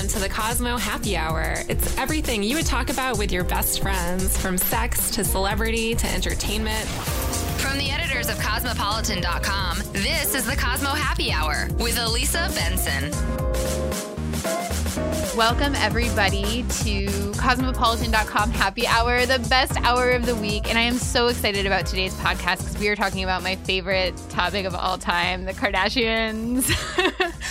Welcome to the Cosmo Happy Hour. It's everything you would talk about with your best friends, from sex to celebrity to entertainment. From the editors of Cosmopolitan.com, this is the Cosmo Happy Hour with Elisa Benson. Welcome, everybody, to Cosmopolitan.com Happy Hour, the best hour of the week. And I am so excited about today's podcast because we are talking about my favorite topic of all time the Kardashians.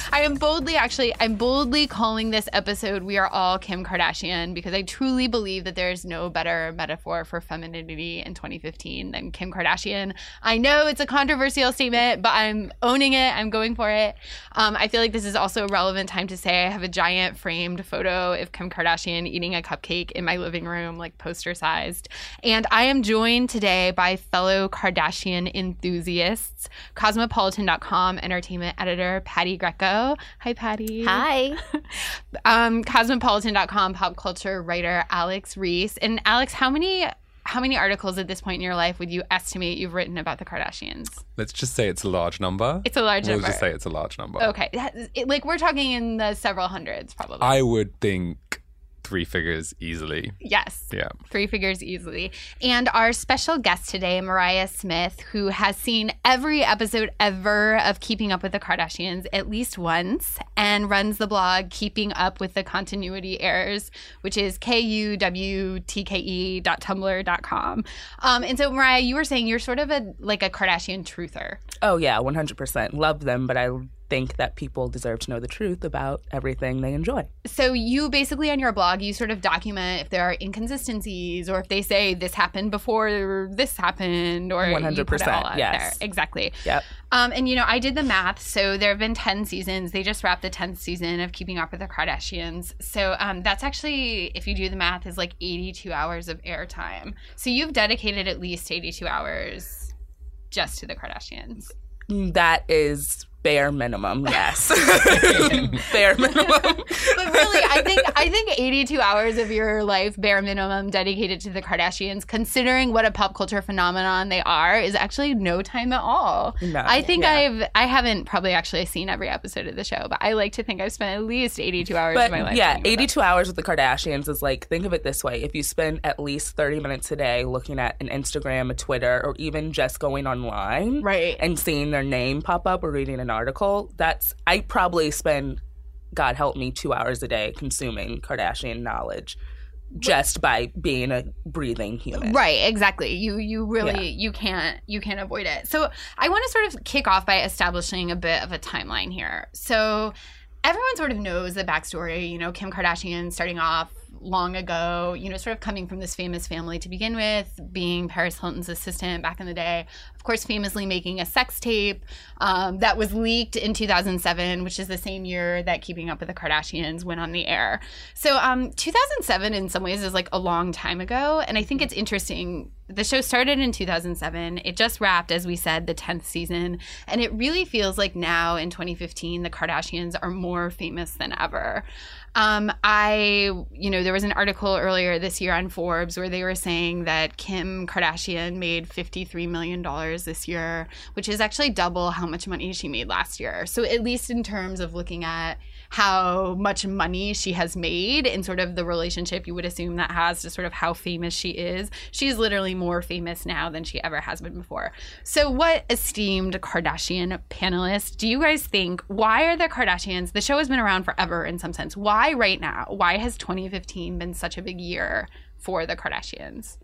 I am boldly, actually, I'm boldly calling this episode We Are All Kim Kardashian because I truly believe that there's no better metaphor for femininity in 2015 than Kim Kardashian. I know it's a controversial statement, but I'm owning it. I'm going for it. Um, I feel like this is also a relevant time to say I have a giant framed photo of Kim Kardashian eating a cupcake in my living room, like poster sized. And I am joined today by fellow Kardashian enthusiasts, Cosmopolitan.com entertainment editor Patti Greco. Hi, Patti. Hi. um, Cosmopolitan.com pop culture writer Alex Rees. And Alex, how many how many articles at this point in your life would you estimate you've written about the Kardashians? Let's just say it's a large number. It's a large we'll number. just say it's a large number. Okay, It- like we're talking in the several hundreds, probably. I would think three figures easily. yes. Yeah. Three figures easily. And our special guest today, Mariah Smith, who has seen every episode ever of Keeping Up with the Kardashians at least once and runs the blog Keeping Up with the Kontinuity Errors, which is K-U-W-T-K-E.tumblr.com. Um, and so, Mariah, you were saying you're sort of a like a Kardashian truther. Oh yeah, 100%. Love them, but I think that people deserve to know the truth about everything they enjoy. So you basically on your blog you sort of document if there are inconsistencies or if they say this happened before this happened or you put it 100%, all out yes. there. Exactly. Yep. Um, and you know, I did the math. So there have been ten seasons. They just wrapped the tenth season of Keeping Up with the Kardashians. So um, that's actually, if you do the math, is like eighty-two hours of airtime. So you've dedicated at least eighty-two hours just to the Kardashians. That is bare minimum, yes. bare minimum. But really, I think I think 82 hours of your life, bare minimum, dedicated to the Kardashians, considering what a pop culture phenomenon they are, is actually no time at all. No, I think yeah. I've I haven't probably actually seen every episode of the show, but I like to think I've spent at least 82 hours But of my life. yeah, thinking about 82 hours with the Kardashians is like, think of it this way. If you spend at least 30 minutes a day looking at an Instagram, a Twitter, or even just going online Right. and seeing their name pop up or reading an article, that's, I probably spend, God help me, two hours a day consuming Kardashian knowledge just by being a breathing human. Right, exactly. You you really Yeah. you can't you can't avoid it. So I want to sort of kick off by establishing a bit of a timeline here. So everyone sort of knows the backstory. You know, Kim Kardashian starting off long ago. You know, sort of coming from this famous family to begin with, being Paris Hilton's assistant back in the day. Of course, famously making a sex tape um, that was leaked in 2007, which is the same year that Keeping Up with the Kardashians went on the air. So, um, 2007 in some ways is like a long time ago, and I think it's interesting. The show started in 2007. It just wrapped, as we said, the 10th season, and it really feels like now in 2015 the Kardashians are more famous than ever. Um, I, you know, there was an article earlier this year on Forbes where they were saying that Kim Kardashian made $53 million this year, which is actually double how much money she made last year. So, at least in terms of looking at how much money she has made and sort of the relationship you would assume that has to sort of how famous she is, she's literally more famous now than she ever has been before. So, what esteemed Kardashian panelists do you guys think? Why are the Kardashians? The show has been around forever in some sense. Why right now? Why has 2015 been such a big year for the Kardashians?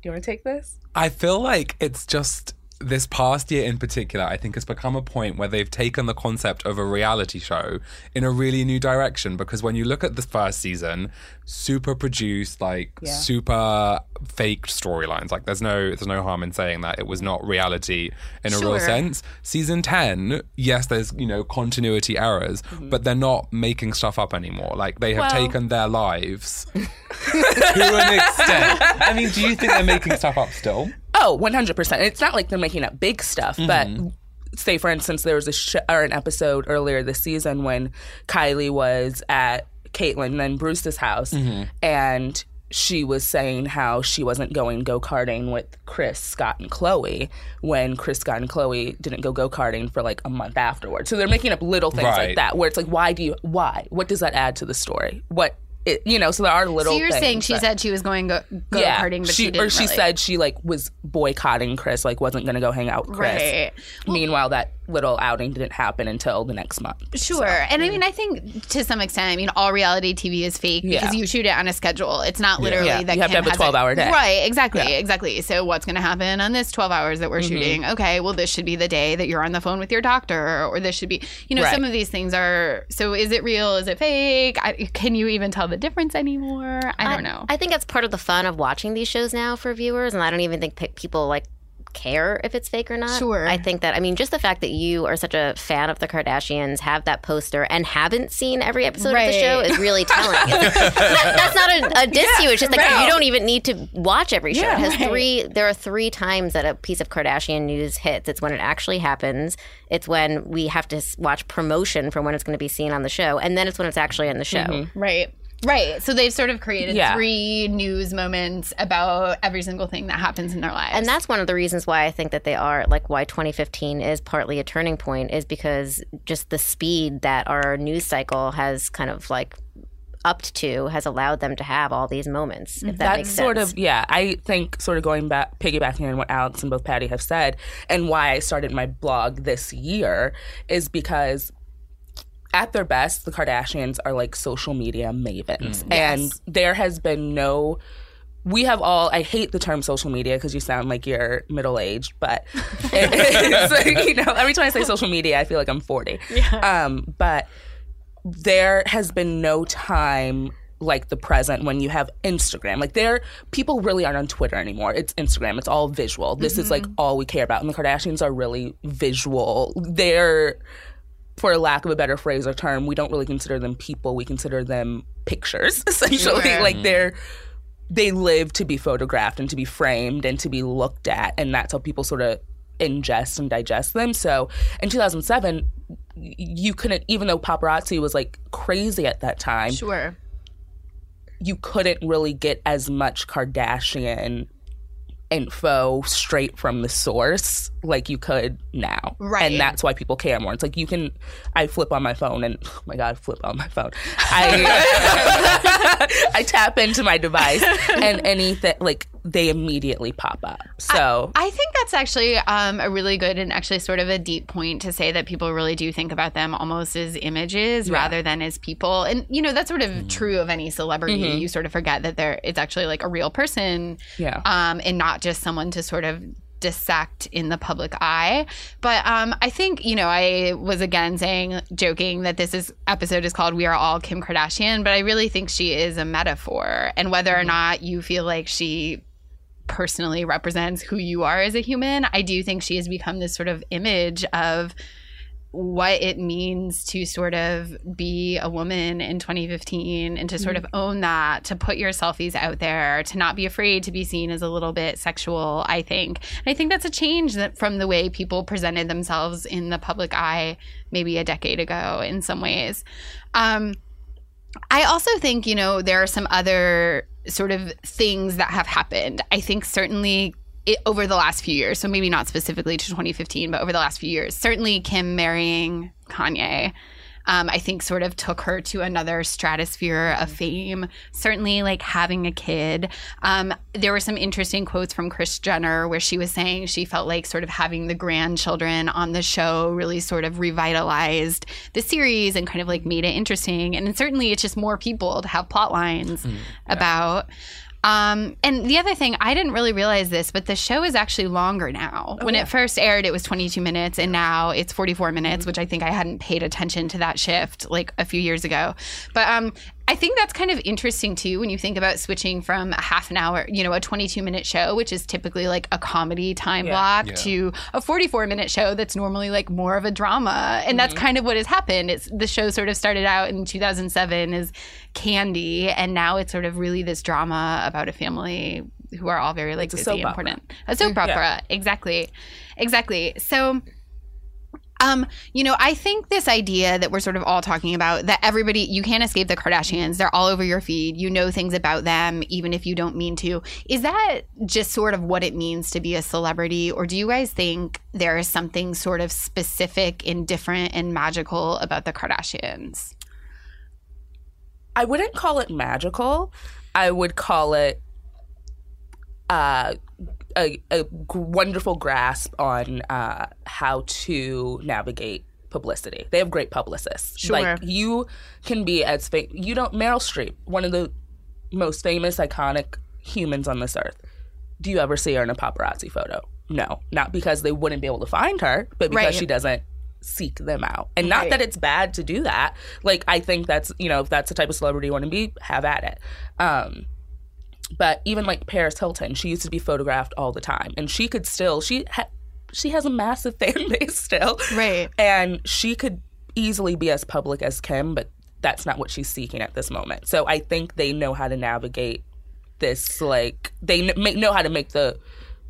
Do you want to take this? I feel like it's just this past year in particular, I think has become a point where they've taken the concept of a reality show in a really new direction. Because when you look at the first season, super produced, like Yeah. super faked storylines. Like there's no there's no harm in saying that it was not reality in a real sense. Season ten, yes, there's you know continuity errors, mm-hmm. but they're not making stuff up anymore. Like they have Well- taken their lives to an extent. I mean, do you think they're making stuff up still? Oh, 100%. It's not like they're making up big stuff, but mm-hmm. say, for instance, there was a sh- or an episode earlier this season when Kylie was at Caitlyn and Bruce's house mm-hmm. and she was saying how she wasn't going go karting with Kris, Scott, and Khloe when Kris, Scott, and Khloe didn't go go karting for like a month afterwards. So they're making up little things Right. like that where it's like, why do you, why? What does that add to the story? What, it, you know, so there are little So you're saying she that- said she was going go go karting, but she, didn't. or she really. said she like was boycotting Kris, like wasn't going to go hang out with Kris. Right. Meanwhile, that little outing didn't happen until the next month. Sure. And I mean, I think to some extent, I mean, all reality TV is fake because you shoot it on a schedule. It's not literally Yeah. that You have to have a 12-hour day. Right. Exactly. Exactly. So what's going to happen on this 12 hours that we're Mm-hmm. shooting? Okay. Well, this should be the day that you're on the phone with your doctor, or this should be, you know, Right. some of these things are. So is it real? Is it fake? I, can you even tell the difference anymore? I don't know. I think that's part of the fun of watching these shows now for viewers, and I don't even think pe- people like care if it's fake or not. Sure. I think that I mean just the fact that you are such a fan of the Kardashians, have that poster, and haven't seen every episode of the show is really telling. That- that's not a, a diss to you. It's just like you don't even need to watch every show. it has three. There are three times that a piece of Kardashian news hits. It's when it actually happens. It's when we have to watch promotion for when it's going to be seen on the show, and then it's when it's actually in the show. Mm-hmm. Right. Right. So they've sort of created Yeah. three news moments about every single thing that happens in their lives. And that's one of the reasons why I think that they are like why 2015 is partly a turning point is because just the speed that our news cycle has kind of like upped to has allowed them to have all these moments. If that That's makes sort of yeah. I think sort of going back, piggybacking on what Alex and both Patti have said, and why I started my blog this year is because at their best, the Kardashians are like social media mavens, and there has been no. We have all. I hate the term social media because you sound like you're middle aged, but it's like, you know, every time I say social media, I feel like I'm forty. yeah. Um, but there has been no time like the present when you have Instagram. Like there people really aren't on Twitter anymore. It's Instagram. It's all visual. This is like all we care about. And the Kardashians are really visual. They're for lack of a better phrase or term, we don't really consider them people. We consider them pictures, essentially. Like they're they live to be photographed and to be framed and to be looked at, and that's how people sort of ingest and digest them. So in 2007, you couldn't, even though paparazzi was like crazy at that time, sure. you couldn't really get as much Kardashian info straight from the source like you could now. Right. And that's why people care more. It's like you can I flip on my phone and oh my god, flip on my phone. I I tap into my device and anything like they immediately pop up. So I think that's actually um, a really good and actually sort of a deep point to say that people really do think about them almost as images rather than as people. And you know that's sort of true of any celebrity. You sort of forget that they're it's actually like a real person, Yeah. um, and not just someone to sort of dissect in the public eye. But um, I think you know I was again saying joking that this is episode is called "We Are All Kim Kardashian," but I really think she is a metaphor, and whether or not you feel like she personally represents who you are as a human. I do think she has become this sort of image of what it means to sort of be a woman in 2015 and to sort of own that, to put your selfies out there, to not be afraid to be seen as a little bit sexual, I think. And I think that's a change that from the way people presented themselves in the public eye maybe a decade ago in some ways. Um, I also think, you know, there are some other sort of things that have happened. I think certainly it, over the last few years, so maybe not specifically to 2015, but over the last few years, certainly Kim marrying Kanye. Um, I think sort of took her to another stratosphere of fame. Certainly, like having a kid. Um, there were some interesting quotes from Kris Jenner where she was saying she felt like sort of having the grandchildren on the show really sort of revitalized the series and kind of like made it interesting. And certainly, it's just more people to have plot lines about. Um, and the other thing, I didn't really realize this, but the show is actually longer now. when it first aired, it was 22 minutes, and now it's 44 minutes, which I think I hadn't paid attention to that shift like a few years ago. But um, I think that's kind of interesting too when you think about switching from a half an hour, you know, a 22 minute show, which is typically like a comedy time block, Yeah. to a 44 minute show that's normally like more of a drama. And that's kind of what has happened. It's the show sort of started out in 2007 as Candy, and now it's sort of really this drama about a family who are all very like It's busy and important. A soap opera, exactly, exactly. So. Um, you know, I think this idea that we're sort of all talking about that everybody you can't escape the Kardashians, they're all over your feed. You know things about them even if you don't mean to. Is that just sort of what it means to be a celebrity or do you guys think there is something sort of specific and different and magical about the Kardashians? I wouldn't call it magical. I would call it uh, a, a wonderful grasp on uh, how to navigate publicity. They have great publicists. Sure. Like you can be as fa- you don't Meryl Streep, one of the most famous iconic humans on this earth. Do you ever see her in a paparazzi photo? No, not because they wouldn't be able to find her, but because Right. she doesn't seek them out. And not Right. that it's bad to do that. Like I think that's, you know, if that's the type of celebrity you want to be, have at it. Um but even like Paris Hilton, she used to be photographed all the time and she could still she ha- she has a massive fan base still. Right. And she could easily be as public as Kim, but that's not what she's seeking at this moment. So I think they know how to navigate this like they make, know how to make the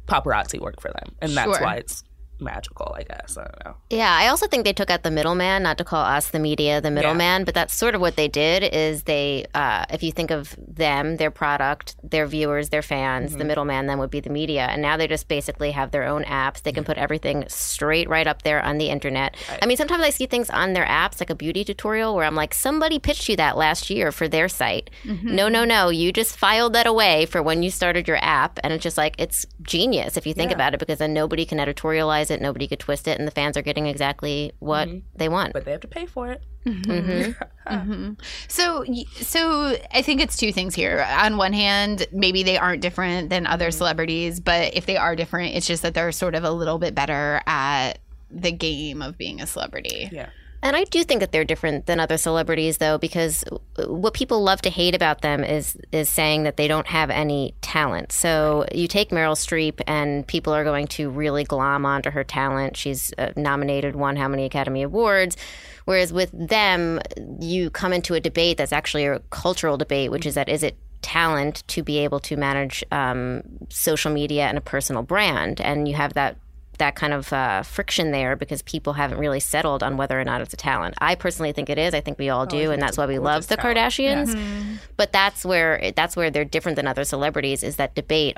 paparazzi work for them. And that's Sure. why it's magical, I guess. I don't know. Yeah, I also think they took out the middleman, not to call us the media the middleman, but that's sort of what they did. Is they, uh, if you think of them, their product, their viewers, their fans, the middleman then would be the media, and now they just basically have their own apps. They can put everything straight right up there on the internet. I mean, sometimes I see things on their apps, like a beauty tutorial, where I'm like, somebody pitched you that last year for their site. No, no, no, you just filed that away for when you started your app, and it's just like it's genius if you think about it, because then nobody can editorialize it, nobody could twist it, and the fans are getting exactly what mm-hmm. they want. But they have to pay for it. Mm-hmm. Mm-hmm. So, y- so I think it's two things here. On one hand, maybe they aren't different than other celebrities, but if they are different, it's just that they're sort of a little bit better at the game of being a celebrity. Yeah. And I do think that they're different than other celebrities, though, because what people love to hate about them is is saying that they don't have any talent. So you take Meryl Streep, and people are going to really glom onto her talent. She's uh, nominated, won how many Academy Awards. Whereas with them, you come into a debate that's actually a cultural debate, which is that is it talent to be able to manage um, social media and a personal brand, and you have that that kind of uh, friction there because people haven't really settled on whether or not it's a talent. I personally think it is. I think we all do, and that's why we love the Kardashians. But that's where that's where they're different than other celebrities. Is that debate?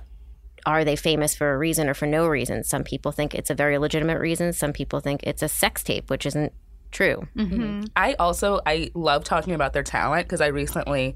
Are they famous for a reason or for no reason? Some people think it's a very legitimate reason. Some people think it's a sex tape, which isn't true. I also I love talking about their talent because I recently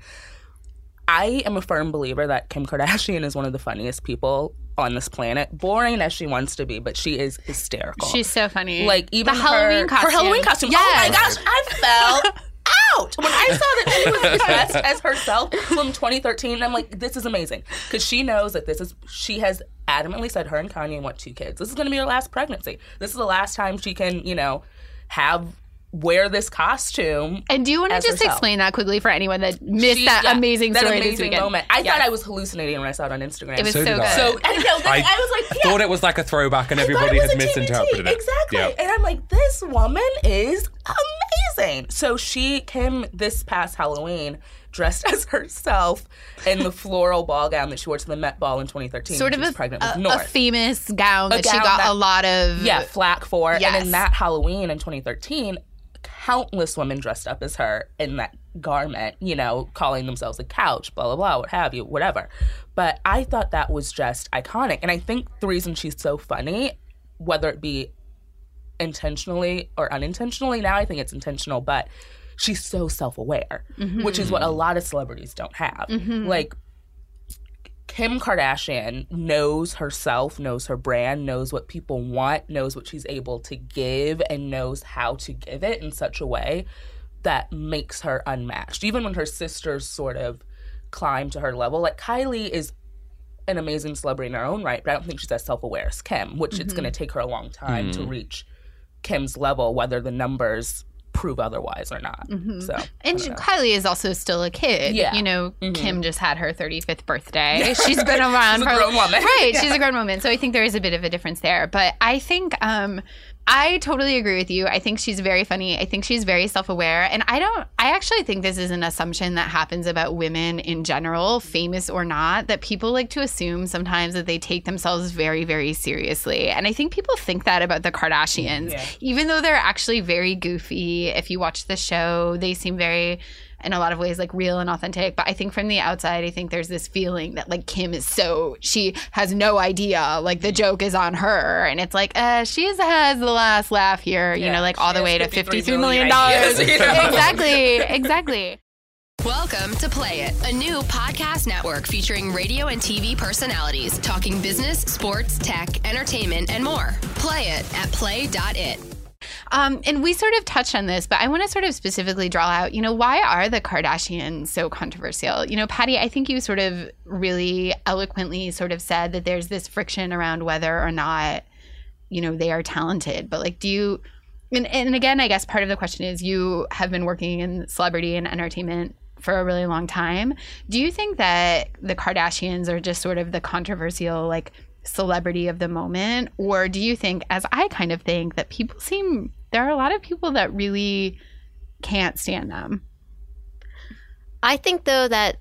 I am a firm believer that Kim Kardashian is one of the funniest people on this planet. Boring as she wants to be, but she is hysterical. She's so funny. like even the her, Halloween costume. Her Halloween costume. Oh my gosh, I fell out when I saw that she was dressed as herself from 2013. I'm like, this is amazing because she knows that this is. She has adamantly said her and Kanye want two kids. This is going to be her last pregnancy. This is the last time she can, you know, have wear this costume. And do you want to just herself. explain that quickly for anyone that missed She- that yeah, amazing that story amazing this weekend? moment. I Yes. thought I was hallucinating when I saw it on Instagram. It was So so, good. I. so I know. I, I was like, yeah. Thought it was like a throwback and I everybody had a TBT. misinterpreted it. Exactly. Yep. And I'm like, this woman is amazing. So she came this past Halloween dressed as herself in the floral ball gown that she wore to the Met Ball in 2013. sort of a, pregnant a, with a famous gown that she got that- a lot of. yeah, flack for. And Yes. in that Halloween in 2013, countless women dressed up as her in that garment, you know, calling themselves a couch, blah, blah, blah, what have you, whatever. But I thought that was just iconic. And I think the reason she's so funny, whether it be intentionally or unintentionally, now I think it's intentional, but she's so self aware, which is what a mm-hmm. lot of celebrities don't have. Mm-hmm. Like, Kim Kardashian knows herself, knows her brand, knows what people want, knows what she's able to give, and knows how to give it in such a way that makes her unmatched. Even when her sisters sort of climb to her level. Like Kylie is an amazing celebrity in her own right, but I don't think she's as self aware as Kim, which it's going to mm-hmm. take her a long time to mm-hmm. reach Kim's level, whether the numbers prove otherwise or not. So, And Kylie is also still a kid. Yeah. You know, Kim just had her 35th birthday. She's been around She's a for grown woman. Right. She's a grown woman. So I think there is a bit of a difference there. But I think um I totally agree with you. I think she's very funny. I think she's very self-aware. And I don't I actually think this is an assumption that happens about women in general, famous or not, that people like to assume sometimes that they take themselves very, very seriously. And I think people think that about the Kardashians. Yeah. Even though they're actually very goofy. If you watch the show, they seem very in a lot of ways like real and authentic but i think from the outside i think there's this feeling that like kim is so she has no idea like the joke is on her and it's like uh she is- has the last laugh here you Yeah, know like all the way to 53 53 million million dollars you know? exactly exactly Welcome to Play It, a new podcast network featuring radio and TV personalities talking business, sports, tech, entertainment, and more. Play it at play.it. Um, and we sort of touched on this, but I want to sort of specifically draw out, you know, why are the Kardashians so controversial? You know, Patti, I think you sort of really eloquently sort of said that there's this friction around whether or not, you know, they are talented. But like, do you, and, and again, I guess part of the question is you have been working in celebrity and entertainment for a really long time. Do you think that the Kardashians are just sort of the controversial, like, celebrity of the moment? Or do you think, as I kind of think, that people seem, there are a lot of people that really can't stand them? I think though that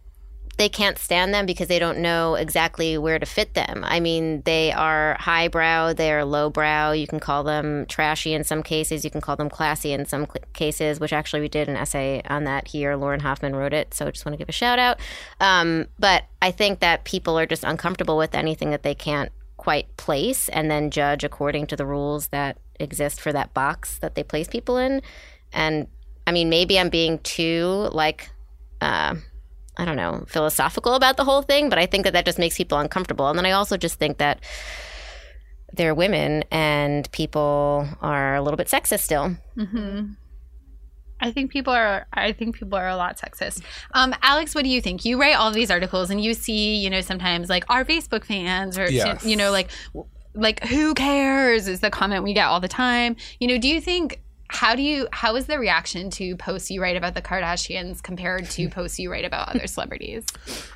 they can't stand them because they don't know exactly where to fit them. I mean, they are highbrow, they are lowbrow. You can call them trashy in some cases. You can call them classy in some cl- cases. Which actually we did an essay on that here. Lauren Hoffman wrote it, so I just want to give a shout out. Um, but I think that people are just uncomfortable with anything that they can't quite place, and then judge according to the rules that exist for that box that they place people in. And I mean, maybe I'm being too like. Uh, I don't know, philosophical about the whole thing, but I think that that just makes people uncomfortable. And then I also just think that they're women and people are a little bit sexist still. I think people are. I think people are a lot sexist. Um, Alex, what do you think? You write all these articles, and you see, you know, sometimes like our Facebook fans, or Yes. you know, like, like who cares is the comment we get all the time. You know, do you think? How do you? How is the reaction to posts you write about the Kardashians compared to posts you write about other celebrities?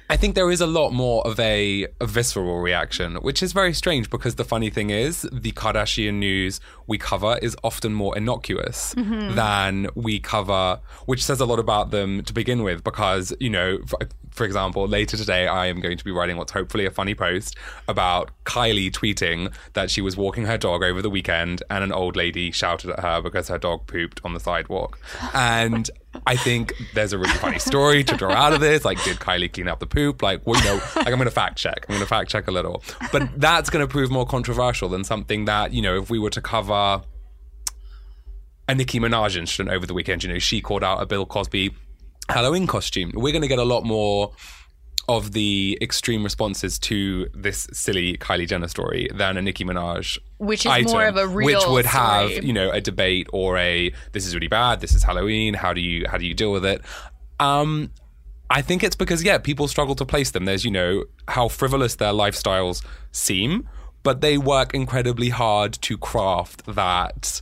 I think there is a lot more of a, a visceral reaction, which is very strange because the funny thing is, the Kardashian news we cover is often more innocuous mm-hmm. than we cover, which says a lot about them to begin with. Because, you know, for, example, later today, I am going to be writing what's hopefully a funny post about Kylie tweeting that she was walking her dog over the weekend and an old lady shouted at her because her dog pooped on the sidewalk. And I think there's a really funny story to draw out of this. Like, did Kylie clean up the poop? Like, well, you know, like I'm going to fact check. I'm going to fact check a little. But that's going to prove more controversial than something that, you know, if we were to cover a Nicki Minaj incident over the weekend, you know, she called out a Bill Cosby Halloween costume. We're going to get a lot more of the extreme responses to this silly Kylie Jenner story than a Nicki Minaj Which is item, more of a real which would have story. you know a debate or a this is really bad this is Halloween how do you how do you deal with it um I think it's because yeah people struggle to place them there's you know how frivolous their lifestyles seem but they work incredibly hard to craft that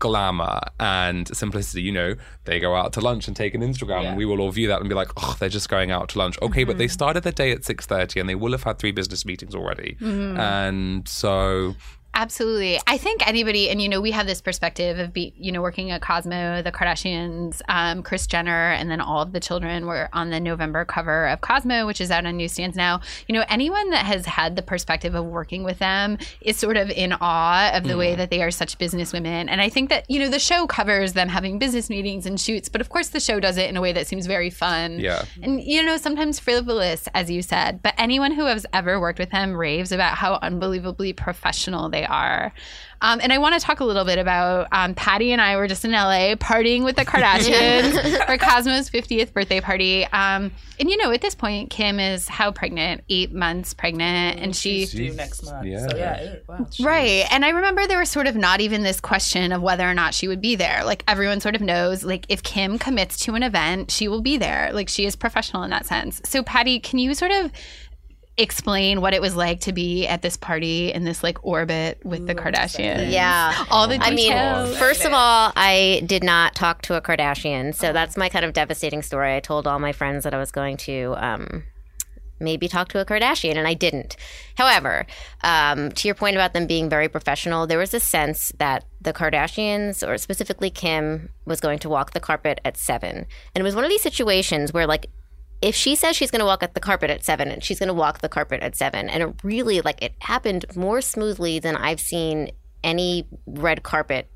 glamour and simplicity. You know, they go out to lunch and take an Instagram, and we will all view that and be like, "Oh, they're just going out to lunch." Okay, but they mm-hmm. started their day at six thirty, and they will have had three business meetings already, mm-hmm. and so Absolutely. I think anybody, and you know, we have this perspective of, be, you know, working at Cosmo, the Kardashians, um, Kris Jenner, and then all of the children were on the November cover of Cosmo, which is out on newsstands now. You know, anyone that has had the perspective of working with them is sort of in awe of the way that they are such business women. And I think that, you know, the show covers them having business meetings and shoots, but of course the show does it in a way that seems very fun. Yeah. And, you know, sometimes frivolous, as you said, but anyone who has ever worked with them raves about how unbelievably professional they they are. Um, and I want to talk a little bit about um, Patti and I were just in LA partying with the Kardashians for Cosmo's 50th birthday party. Um, and you know, at this point, Kim is how pregnant? Eight months pregnant, and she due next month. Yeah. So yeah, eight. Wow. Right. And I remember there was sort of not even this question of whether or not she would be there. Like everyone sort of knows, like if Kim commits to an event, she will be there. Like she is professional in that sense. So, Patti, can you sort of explain what it was like to be at this party in this like orbit with the Kardashians? Yeah. All the details. I mean, first of all, I did not talk to a Kardashian, so that's my kind of devastating story. I told all my friends that I was going to um, maybe talk to a Kardashian, and I didn't. However, um, to your point about them being very professional, there was a sense that the Kardashians, or specifically Kim, was going to walk the carpet at seven, and it was one of these situations where like. If she says she's going to walk at the carpet at seven, and she's going to walk the carpet at seven, and it really like it happened more smoothly than I've seen any red carpet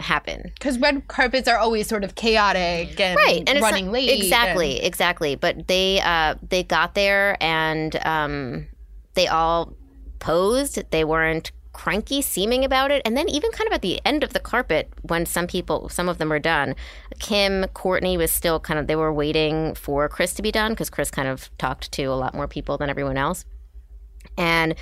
happen. Because red carpets are always sort of chaotic and, right and running not- late. exactly exactly but they uh they got there and um they all posed they weren't cranky seeming about it. And then even kind of at the end of the carpet when some people some of them were done kim Kourtney was still kind of they were waiting for Kris to be done because Kris kind of talked to a lot more people than everyone else. And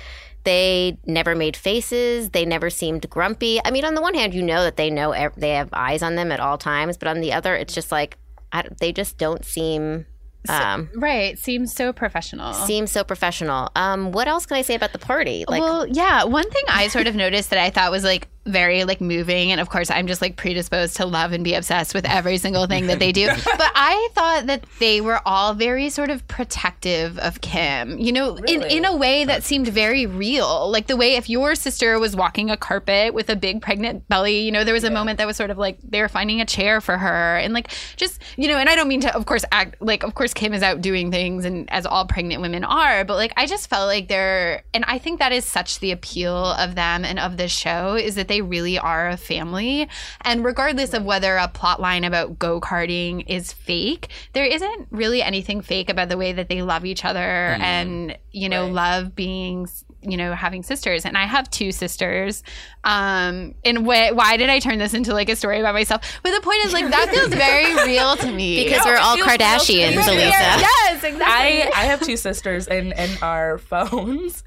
they never made faces. They never seemed grumpy. I mean on the one hand you know that they know they have eyes on them at all times. But on the other it's just like I, they just don't seem um, Right. Seems so professional. Seems so professional um, what else can i say about the party like well, yeah. One thing I sort of noticed that I thought was like very like moving, and of course I'm just like predisposed to love and be obsessed with every single thing that they do. but I thought that they were all very sort of protective of Kim. You know, in in a way that seemed very real. Like the way if your sister was walking a carpet with a big pregnant belly, you know, there was a moment that was sort of like they were finding a chair for her, and like just you know, and I don't mean to, of course, act like of course Kim is out doing things, and as all pregnant women are, but like I just felt like they're, and I think that is such the appeal of them and of this show is that they really are a family, and regardless of whether a plot line about go karting is fake, there isn't really anything fake about the way that they love each other and you know love being you know having sisters. And i have two sisters. Um and wh- why did i turn this into like a story about myself? But the point is like that feels very real to me. Because we're all kardashians feels elisa. Yes exactly. I, I have two sisters, and and our phones.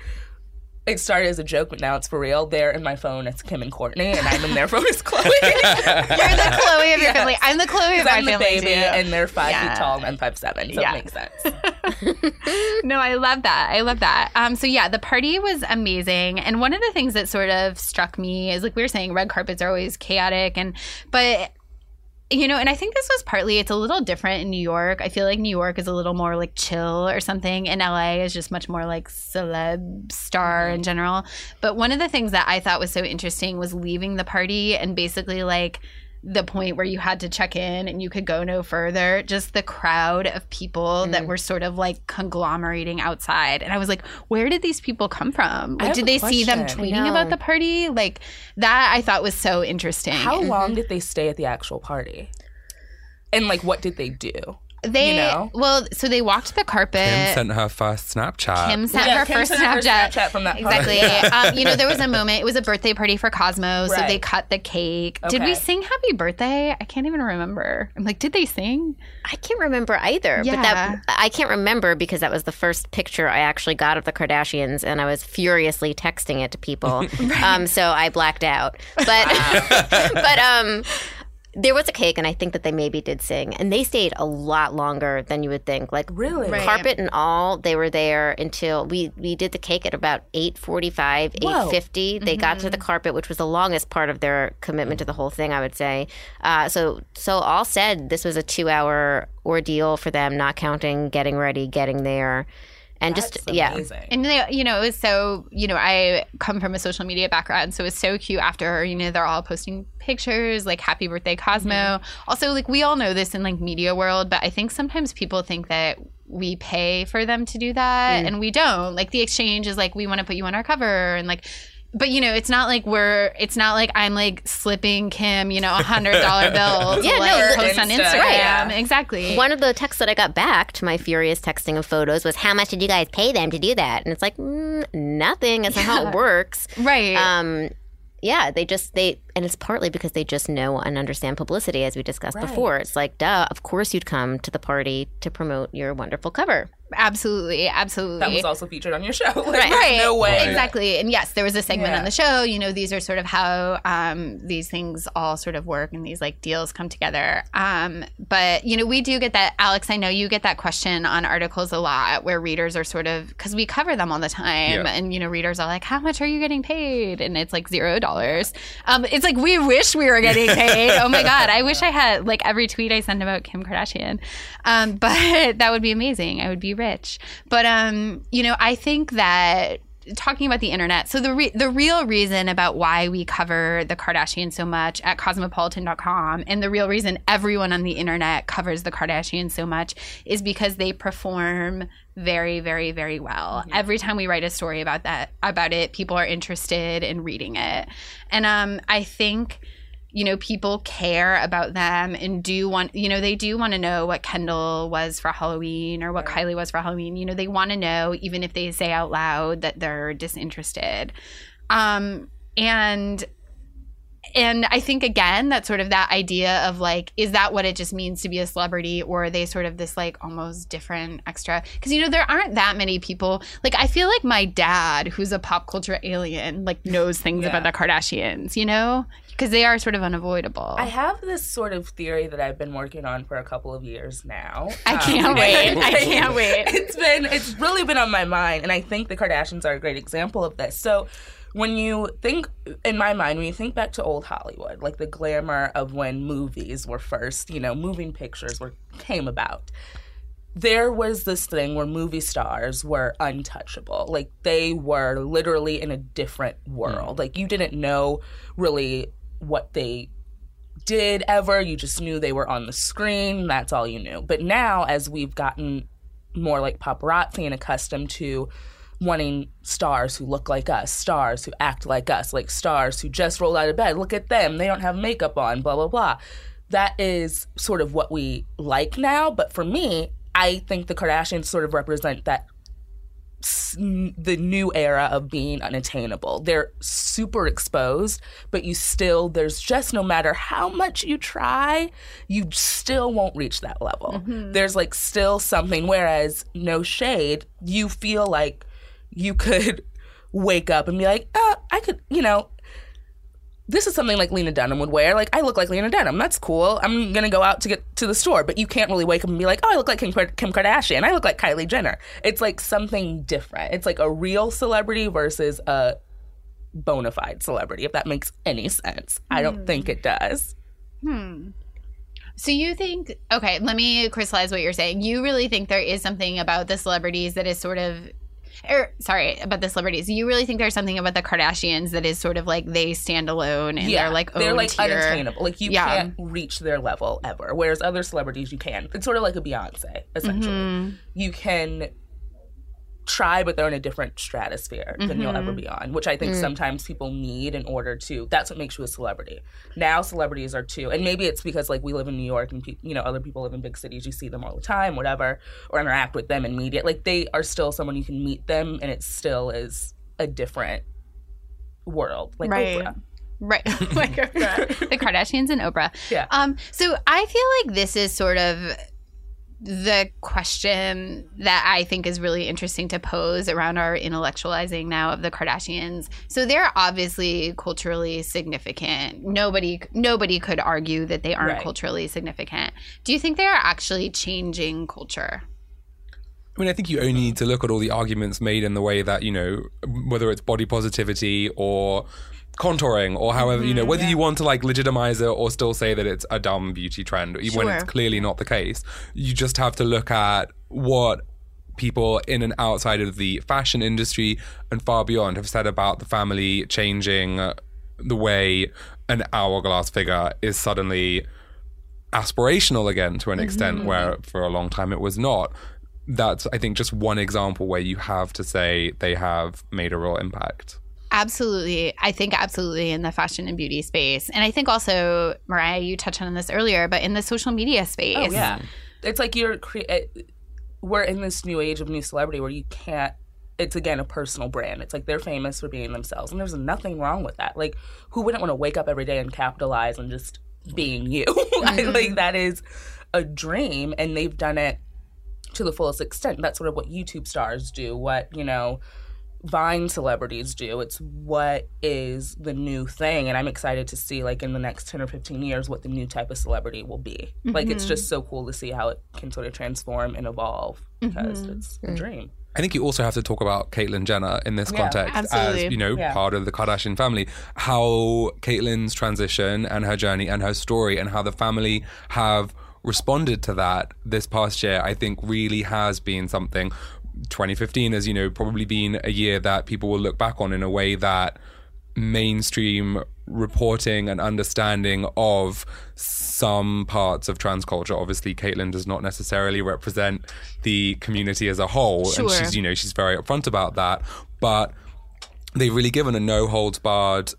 It started as a joke, but now it's for real. They're in my phone. It's Kim and Kourtney, and I'm in their phone. It's Khloe. you're the Khloe of your family i'm the Khloe of my I'm the family baby, too. and they're five Yeah. feet tall, and I'm five seven. So Yeah. it makes sense. no, I love that. I love that. Um, so yeah, the party was amazing, and one of the things that sort of struck me is like we were saying, red carpets are always chaotic, and but you know, and I think this was partly it's a little different in New York. I feel like New York is a little more like chill or something, and LA is just much more like celeb star mm-hmm. in general. But one of the things that I thought was so interesting was leaving the party and basically like the point where you had to check in and you could go no further just the crowd of people that mm. were sort of like conglomerating outside. And i was like where did these people come from? Like did they see them tweeting about the party? Like that i thought was so interesting. How mm-hmm. long did they stay at the actual party? And like, what did they do? They you know? well so they walked the carpet Kim sent her first Snapchat. Kim sent Yeah, her Kim first sent Snapchat. first Snapchat from that exactly. party. um, you know, there was a moment. It was a birthday party for Cosmo, so they cut the cake. Did we sing "Happy Birthday"? I can't even remember. I'm like, did they sing? I can't remember either. But Yeah. that I can't remember because that was the first picture I actually got of the Kardashians, and I was furiously texting it to people. um, so I blacked out. But but um. There was a cake, and I think that they maybe did sing, and they stayed a lot longer than you would think. Like Really? Right. carpet and all, they were there until we we did the cake at about eight forty five, Whoa. eight fifty. They got to the carpet, which was the longest part of their commitment to the whole thing. I would say. Uh, so so all said, this was a two hour ordeal for them, not counting getting ready, getting there, and just That's yeah. amazing. And they, you know, it was so, you know, I come from a social media background, so it was so cute after, you know, they're all posting pictures like happy birthday Cosmo. Mm-hmm. Also, like we all know this in like media world, but I think sometimes people think that we pay for them to do that Mm. and we don't. Like the exchange is like we want to put you on our cover and like but you know, it's not like we're. It's not like I'm like slipping Kim, you know, a hundred dollar bill Yeah, no, like, the- post on Insta, Instagram. yeah. Exactly. One of the texts that I got back to my furious texting of photos was, "How much did you guys pay them to do that?" And it's like, mm, nothing. That's not how it works. right. Um, yeah, they just they, and it's partly because they just know and understand publicity, as we discussed before. It's like, duh, of course you'd come to the party to promote your wonderful cover. Absolutely. Absolutely. That was also featured on your show. Like, Right. there's No way. Exactly. And yes, there was a segment Yeah. on the show. You know, these are sort of how um, these things all sort of work and these like deals come together. Um, but, you know, we do get that, Alex, I know you get that question on articles a lot where readers are sort of, because we cover them all the time. Yeah. And, you know, readers are like, how much are you getting paid? And it's like zero dollars. Um, it's like, we wish we were getting paid. oh my God. I wish I had like every tweet I send about Kim Kardashian. Um, but that would be amazing. I would be rich. But, um, you know, I think that talking about the internet. So the re- the real reason about why we cover the Kardashians so much at cosmopolitan.com and the real reason everyone on the internet covers the Kardashians so much is because they perform very very very well. Every time we write a story about that about it, people are interested in reading it. And um I think you know, people care about them and do want, you know, they do want to know what Kendall was for Halloween or what Kylie was for Halloween. You know, they want to know, even if they say out loud that they're disinterested. Um, and and I think again that sort of that idea of like, is that what it just means to be a celebrity, or are they sort of this like almost different extra? Because you know there aren't that many people. Like I feel like my dad, who's a pop culture alien, like knows things about the Kardashians. You know, because they are sort of unavoidable. I have this sort of theory that I've been working on for a couple of years now. I Um, can't wait. I can't wait. It's been it's really been on my mind and I think the Kardashians are a great example of this. So when you think in my mind when you think back to old Hollywood, like the glamour of when movies were first, you know, moving pictures were came about. There was this thing where movie stars were untouchable. Like they were literally in a different world. Hmm. Like you didn't know really what they did ever. You just knew they were on the screen. That's all you knew. But now, as we've gotten more like paparazzi and accustomed to wanting stars who look like us, stars who act like us, like stars who just rolled out of bed, look at them, they don't have makeup on, blah, blah, blah. That is sort of what we like now. But for me, I think the Kardashians sort of represent that the new era of being unattainable. They're super exposed, but you still, there's just no matter how much you try, you still won't reach that level. Mm-hmm. There's like still something, whereas no shade, you feel like you could wake up and be like, uh, I could, you know, this is something like Lena Dunham would wear. Like, I look like Lena Dunham. That's cool. I'm gonna go out to get to the store, but you can't really wake up and be like, oh, I look like Kim, Kim Kardashian. I look like Kylie Jenner. It's like something different. It's like a real celebrity versus a bona fide celebrity. If that makes any sense, I don't think it does. Hmm. So you think okay, let me crystallize what you're saying. You really think there is something about the celebrities that is sort of or sorry, about the celebrities. You really think there's something about the Kardashians that is sort of like they stand alone and they're like they're like tier. unattainable. Like you Yeah. can't reach their level ever. Whereas other celebrities you can. It's sort of like a Beyonce, essentially. Mm-hmm. You can try, but they're in a different stratosphere than you'll Mm-hmm. ever be on, which I think Mm. sometimes people need in order to. That's what makes you a celebrity. Now celebrities are too, and maybe it's because like we live in New York and pe- you know other people live in big cities. You see them all the time, whatever, or interact with them in media. Like they are still someone you can meet them, and it still is a different world. Like Right. Oprah. Right. like Oprah. the Kardashians and Oprah. Yeah. Um, so I feel like this is sort of the question that I think is really interesting to pose around our intellectualizing now of the Kardashians. So they're obviously culturally significant. Nobody nobody could argue that they aren't Right. culturally significant. Do you think they are actually changing culture? I mean, I think you only need to look at all the arguments made in the way that, you know, whether it's body positivity or contouring or however, you know, mm-hmm, whether you want to like legitimize it or still say that it's a dumb beauty trend when Sure. it's clearly not the case. You just have to look at what people in and outside of the fashion industry and far beyond have said about the family changing the way an hourglass figure is suddenly aspirational again to an extent mm-hmm, where mm-hmm. for a long time it was not. That's I think just one example where you have to say they have made a real impact. Absolutely. I think absolutely in the fashion and beauty space. And I think also, Mariah, you touched on this earlier, but in the social media oh, space. Oh yeah, it's like you're cre- it- eh, we're in this new age of new celebrity where you can't. It's again a personal brand. It's like they're famous for being themselves, and there's nothing wrong with that. Like, who wouldn't want to wake up every day and capitalize on just being you? I, mm-hmm. like that is a dream, and they've done it to the fullest extent. That's sort of what YouTube stars do. What you know. Vine celebrities do. It's what is the new thing. And I'm excited to see, like, in the next 10 or 15 years, what the new type of celebrity will be. Like, it's just mm-hmm. so cool to see how it can sort of transform and evolve mm-hmm. because it's a dream. I think you also have to talk about Caitlyn Jenner in this context absolutely. as, you know, Yeah. part of the Kardashian family. How Caitlyn's transition and her journey and her story and how the family have responded to that this past year, I think really has been something. 2015 has, you know, probably been a year that people will look back on in a way that mainstream reporting and understanding of some parts of trans culture. Obviously, Caitlyn does not necessarily represent the community as a whole, and Sure. she's you know she's very upfront about that. But they've really given a no holds barred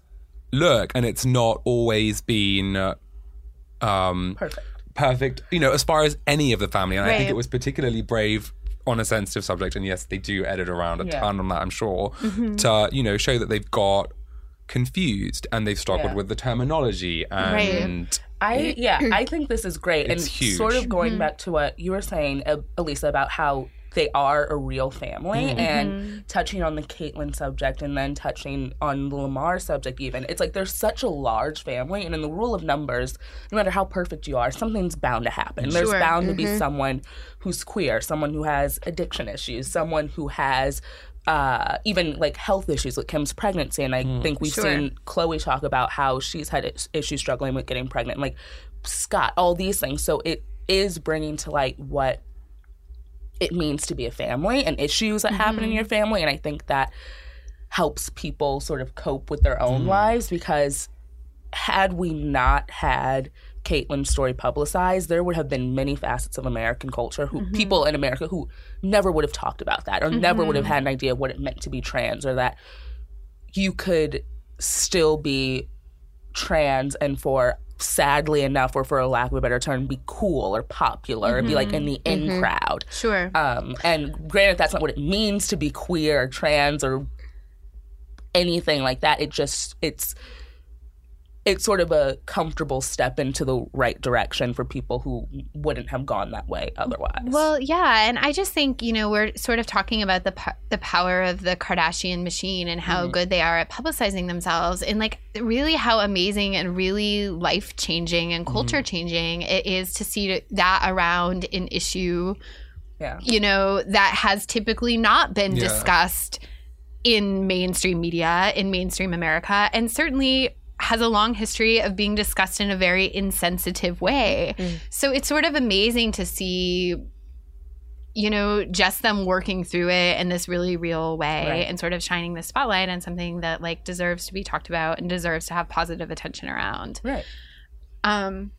look, and it's not always been um, Perfect. perfect. You know, as far as any of the family, and I think it was particularly brave on a sensitive subject. And yes, they do edit around a Yeah. ton on that, I'm sure, to you know show that they've got confused and they've struggled Yeah. with the terminology and I yeah, I think this is great, It's and huge. sort of going back to what you were saying, uh, Elisa, about how they are a real family, mm-hmm. and mm-hmm. touching on the Caitlyn subject, and then touching on the Lamar subject. Even it's like there's such a large family, and in the rule of numbers, no matter how perfect you are, something's bound to happen. There's Sure. bound to be mm-hmm. someone who's queer, someone who has addiction issues, someone who has. Uh, even like health issues with Kim's pregnancy, and I mm. think we've Sure. seen Khloe talk about how she's had issues struggling with getting pregnant, like Scott, all these things. So it is bringing to light what it means to be a family and issues that happen in your mm-hmm. family. And I think that helps people sort of cope with their own mm-hmm. lives because had we not had Caitlyn's story publicized, there would have been many facets of American culture who mm-hmm. people in America who never would have talked about that or never would have had an idea of what it meant to be trans or that you could still be trans and for sadly enough or for a lack of a better term be cool or popular or be like in the in crowd. Sure. um and granted that's not what it means to be queer or trans or anything like that. It just it's it's sort of a comfortable step into the right direction for people who wouldn't have gone that way otherwise. Well, yeah, and I just think you know we're sort of talking about the po- the power of the Kardashian machine and how mm-hmm. good they are at publicizing themselves, and like really how amazing and really life changing and mm-hmm. culture changing it is to see that around an issue, yeah. you know, that has typically not been Yeah. discussed in mainstream media in mainstream America, and certainly has a long history of being discussed in a very insensitive way. So it's sort of amazing to see you know, just them working through it in this really real way Right. and sort of shining the spotlight on something that like deserves to be talked about and deserves to have positive attention around. right Um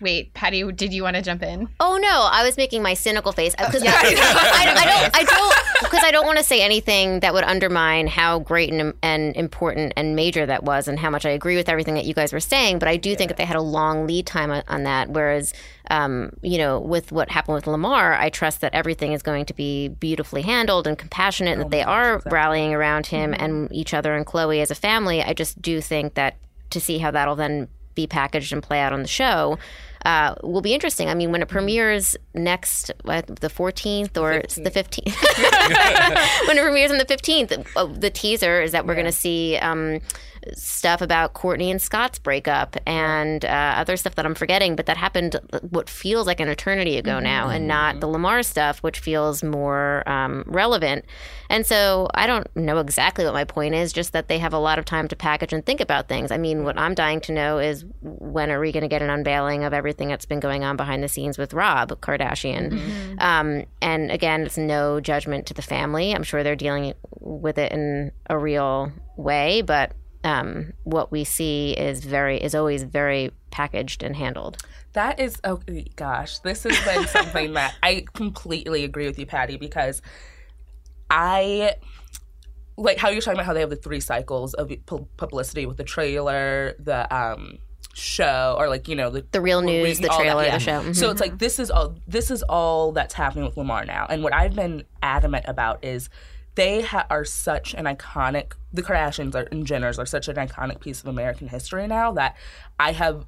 wait, Patti, did you want to jump in? Oh no, I was making my cynical face because I, I don't, I don't, because I don't want to say anything that would undermine how great and, and important and major that was, and how much I agree with everything that you guys were saying. But I do think that they had a long lead time on, on that. Whereas, um, you know, with what happened with Lamar, I trust that everything is going to be beautifully handled and compassionate, and that they are rallying around him and each other and Khloe as a family. I just do think that to see how that'll then be packaged and play out on the show uh, will be interesting. I mean, when it premieres next, what, the 14th or it's the 15th, when it premieres on the 15th, uh, the teaser is that we're going to see um, stuff about Kourtney and Scott's breakup and uh, other stuff that I'm forgetting, but that happened uh, what feels like an eternity ago now, and not the Lamar stuff, which feels more um, relevant. And so I don't know exactly what my point is, just that they have a lot of time to package and think about things. I mean, what I'm dying to know is when are we going to get an unveiling of everything that's been going on behind the scenes with Rob Kardashian? Um, and again, it's no judgment to the family. I'm sure they're dealing with it in a real way, but um, what we see is very is always very packaged and handled. That is oh gosh, this has been something that I completely agree with you, Patti, because I like how you're talking about how they have the three cycles of publicity with the trailer, the um show or like you know the The real news, the all that, trailer, yeah. the show. Mhm. So it's like this is all this is all that's happening with Lamar now. And what I've been adamant about is they ha- are such an iconic. The Kardashians are, and Jenners are such an iconic piece of American history now that I have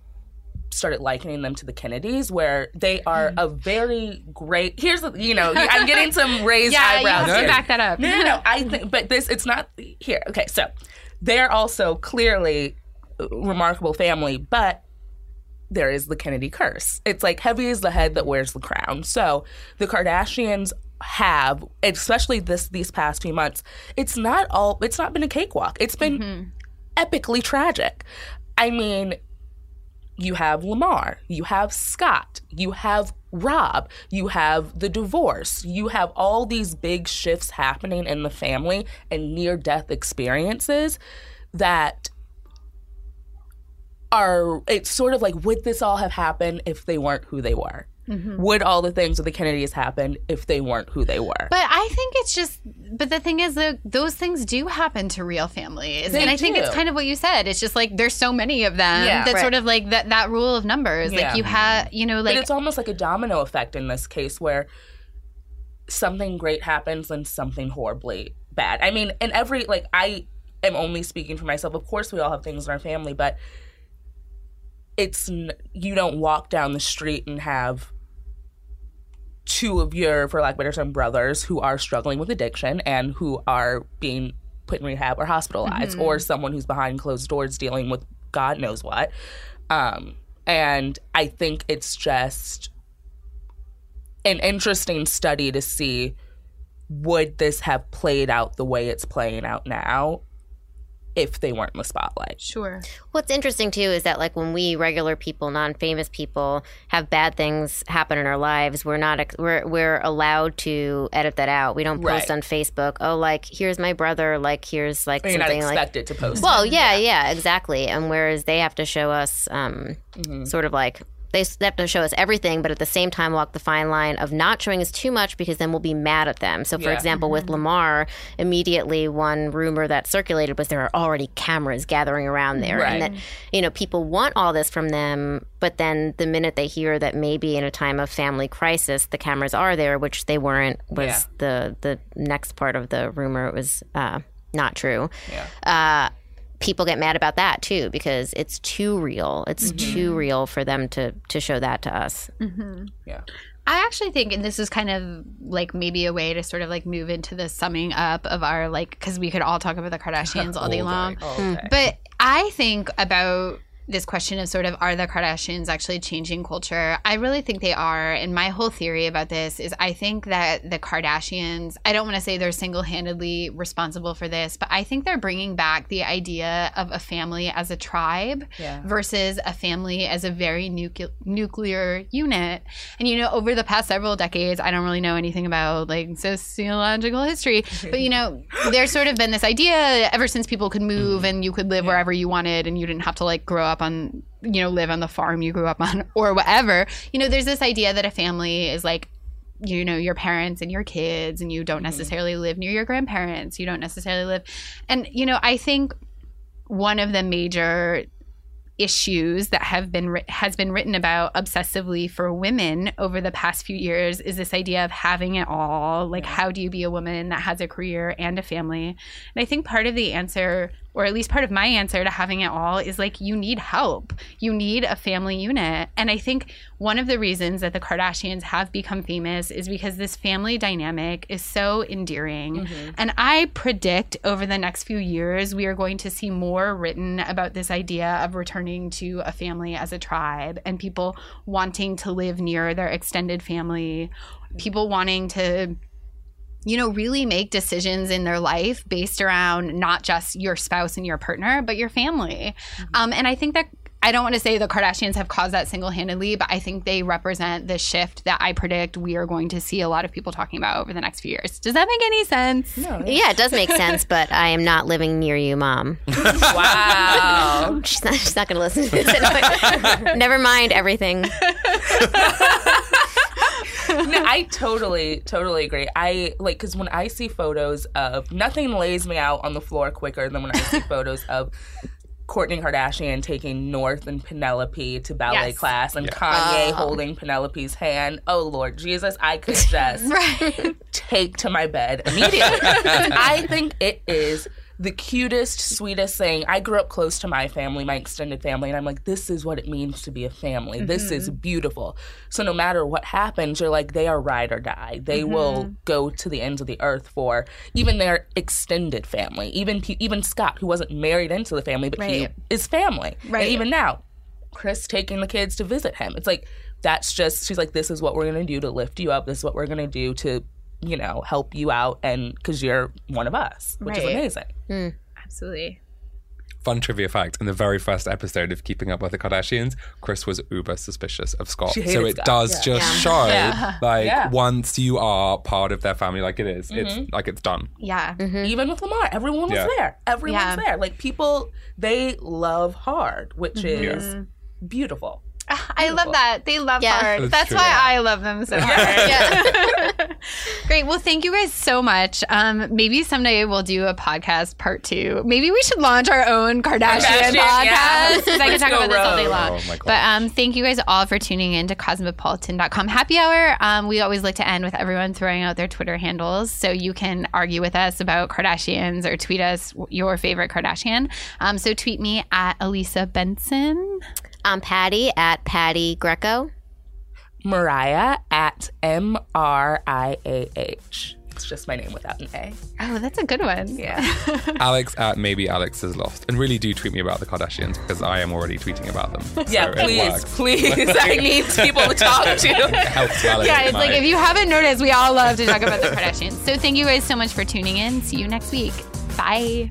started likening them to the Kennedys, where they are Mm-hmm. a very great. Here's the, you know I'm getting some raised Yeah, you eyebrows. have to back that up. No, no, no. I think, but this, it's not here. Okay, so they're also clearly remarkable family, but there is the Kennedy curse. It's like heavy is the head that wears the crown. So the Kardashians have, especially this these past few months, it's not all. It's not been a cakewalk. It's been epically tragic. I mean, you have Lamar, you have Scott, you have Rob, you have the divorce, you have all these big shifts happening in the family and near death experiences that are it's sort of like would this all have happened if they weren't who they were? Mm-hmm. Would all the things with the Kennedys happen if they weren't who they were? But I think it's just, but the thing is that those things do happen to real families. They and I think it's kind of what you said. It's just like there's so many of them Yeah. that Right. sort of like that, that rule of numbers. Yeah. Like you have, you know, like but it's almost like a domino effect in this case where something great happens and something horribly bad. I mean, in every like I am only speaking for myself. Of course, we all have things in our family, but it's you don't walk down the street and have two of your, for lack of a better term, brothers who are struggling with addiction and who are being put in rehab or hospitalized, or someone who's behind closed doors dealing with God knows what. Um, and I think it's just an interesting study to see would this have played out the way it's playing out now if they weren't in the spotlight. sure. What's interesting too is that like when we regular people, non-famous people, have bad things happen in our lives, we're not we're we're allowed to edit that out. We don't post Right. on Facebook. Oh, like here's my brother. Like here's like You're not something like. expected to post. Well, yeah, yeah, exactly. And whereas they have to show us, um, sort of like they s- have to show us everything, but at the same time walk the fine line of not showing us too much because then we'll be mad at them. So, for Yeah. example, with Lamar, immediately one rumor that circulated was there are already cameras gathering around there, Right. and that you know people want all this from them, but then the minute they hear that maybe in a time of family crisis the cameras are there, which they weren't, was Yeah. the the next part of the rumor. It was uh, not true Yeah. uh, people get mad about that too because it's too real. It's mm-hmm. too real for them to to show that to us. Mm-hmm. yeah. I actually think, and this is kind of like maybe a way to sort of like move into the summing up of our like, because we could all talk about the Kardashians all day long. All hmm. day. But I think about this question of sort of are the Kardashians actually changing culture? I really think they are. And my whole theory about this is I think that the Kardashians, I don't want to say they're single handedly responsible for this, but I think they're bringing back the idea of a family as a tribe Yeah. versus a family as a very nucle- nuclear unit. And, you know, over the past several decades, I don't really know anything about like sociological history, but, you know, there's sort of been this idea ever since people could move mm. and you could live wherever you wanted and you didn't have to like grow up on, you know, live on the farm you grew up on or whatever. You know, there's this idea that a family is like, you know your parents and your kids and you don't mm-hmm. necessarily live near your grandparents. You don't necessarily live and you know i think one of the major issues that have been has been written about obsessively for women over the past few years is this idea of having it all. Like how do you be a woman that has a career and a family? And i think part of the answer or at least part of my answer to having it all is like you need help. You need a family unit. And i think one of the reasons that the kardashians have become famous is because this family dynamic is so endearing. Mm-hmm. And i predict over the next few years we are going to see more written about this idea of returning to a family as a tribe and people wanting to live near their extended family people wanting to you know, really make decisions in their life based around not just your spouse and your partner, but your family. Um, and I think that I don't want to say the Kardashians have caused that single handedly, but I think they represent the shift that I predict we are going to see a lot of people talking about over the next few years. Does that make any sense? Yeah, it does make sense, but I am not living near you, mom. Wow. She's not, she's not going to listen to this. Never mind everything. no, I totally, totally agree. I like because when I see photos of nothing lays me out on the floor quicker than when I see photos of Kourtney Kardashian taking North and Penelope to ballet Yes. class and Kanye ah. holding Penelope's hand. Oh Lord Jesus, I could just take to my bed immediately. I think it is the cutest, sweetest thing. I grew up close to my family, my extended family, and I'm like, this is what it means to be a family. This is mm-hmm. beautiful. So no matter what happens, you're like, they are ride or die. They will mm-hmm. go to the ends of the earth for even their extended family. Even even Scott, who wasn't married into the family, but he is family. Right. And even now, Kris taking the kids to visit him. It's like that's just she's like, this is what we're gonna do to lift you up. This is what we're gonna do to, you know, help you out, and because you're one of us, which is Right. amazing. Mm. Absolutely. Fun trivia fact: in the very first episode of Keeping Up with the Kardashians, Kris was uber suspicious of Scott. She So it Scott, does yeah. just show, like, Yeah. once you are part of their family, like it is, it's mm-hmm. like it's done. Yeah. Mm-hmm. Even with Lamar, everyone was Yeah. there. Everyone's Yeah. there. Like people, they love hard, which mm-hmm. is beautiful. I love that. They love Yeah. hard. That's That's, true. why Yeah. I love them so hard. Great. Well, thank you guys so much. Um, maybe someday we'll do a podcast part two. Maybe we should launch our own Kardashian, Kardashian, yeah. podcast. 'cause I can talk go about this all day long. Oh but um, thank you guys all for tuning in to cosmopolitan.com happy hour. Um, we always like to end with everyone throwing out their Twitter handles so you can argue with us about Kardashians or tweet us your favorite Kardashian. Um, so tweet me at Elisa Benson. I'm Patti at Patti Greco. Mariah at M R I A H. It's just my name without an A. Oh, that's a good one. Yeah. Alex at maybe Alex is lost, and really do tweet me about the Kardashians because I am already tweeting about them. yeah, So please, please. I need people to talk to. helps Yeah, it's my- like if you haven't noticed, we all love to talk about the Kardashians. So thank you guys so much for tuning in. See you next week. Bye.